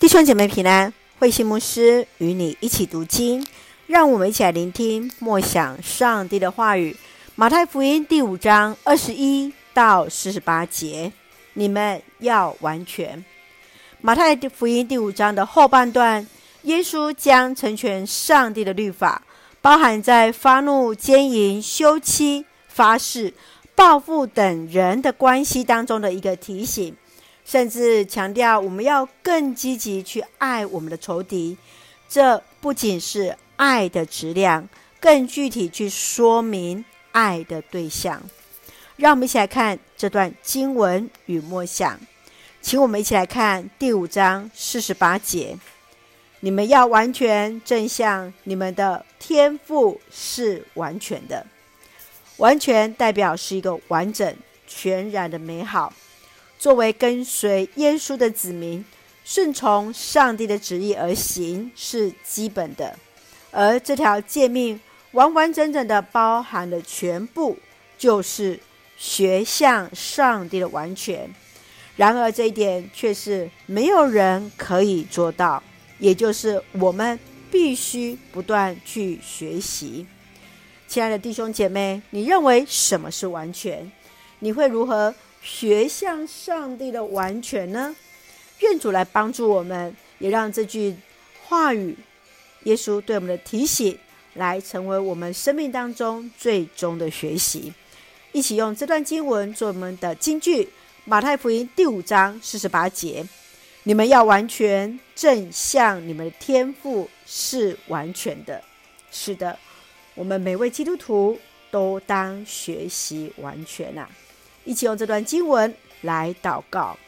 弟兄姐妹平安，慧心牧师与你一起读经，让我们一起来聆听默想上帝的话语。马太福音第五章二十一到四十八节，你们要完全。马太福音第五章的后半段，耶稣将成全上帝的律法，包含在发怒、奸淫、休妻、发誓、报复等人的关系当中的一个提醒。甚至强调，我们要更积极去爱我们的仇敌。这不仅是爱的质量，更具体去说明爱的对象。让我们一起来看这段经文与默想。请我们一起来看第五章四十八节：你们要完全，正向你们的天赋是完全的。完全代表是一个完整、全然的美好。作为跟随耶稣的子民，顺从上帝的旨意而行是基本的，而这条诫命完完整整的包含了全部，就是学像上帝的完全。然而这一点却是没有人可以做到，也就是我们必须不断去学习。亲爱的弟兄姐妹，你认为什么是完全？你会如何学向上帝的完全呢？愿主来帮助我们，也让这句话语，耶稣对我们的提醒，来成为我们生命当中最终的学习。一起用这段经文做我们的金句，马太福音第五章四十八节：你们要完全，正像你们的天赋是完全的。是的，我们每位基督徒都当学习完全啊！一起用这段经文来祷告，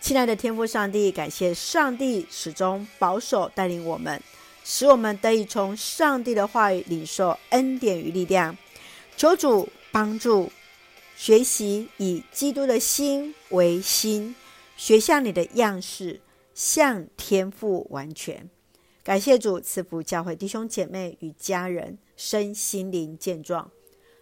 亲爱的天父上帝，感谢上帝始终保守带领我们，使我们得以从上帝的话语领受恩典与力量。求主帮助学习以基督的心为心，学像你的样式，像天父完全。感谢主赐福教会弟兄姐妹与家人身心灵健壮。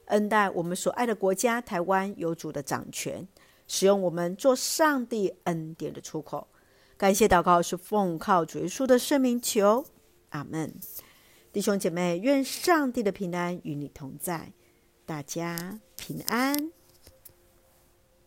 恩待我们所爱的国家台湾有主的掌权，使用我们做上帝恩典的出口。感谢祷告是奉靠主耶稣的圣名求，阿门。弟兄姐妹，愿上帝的平安与你同在，大家平安。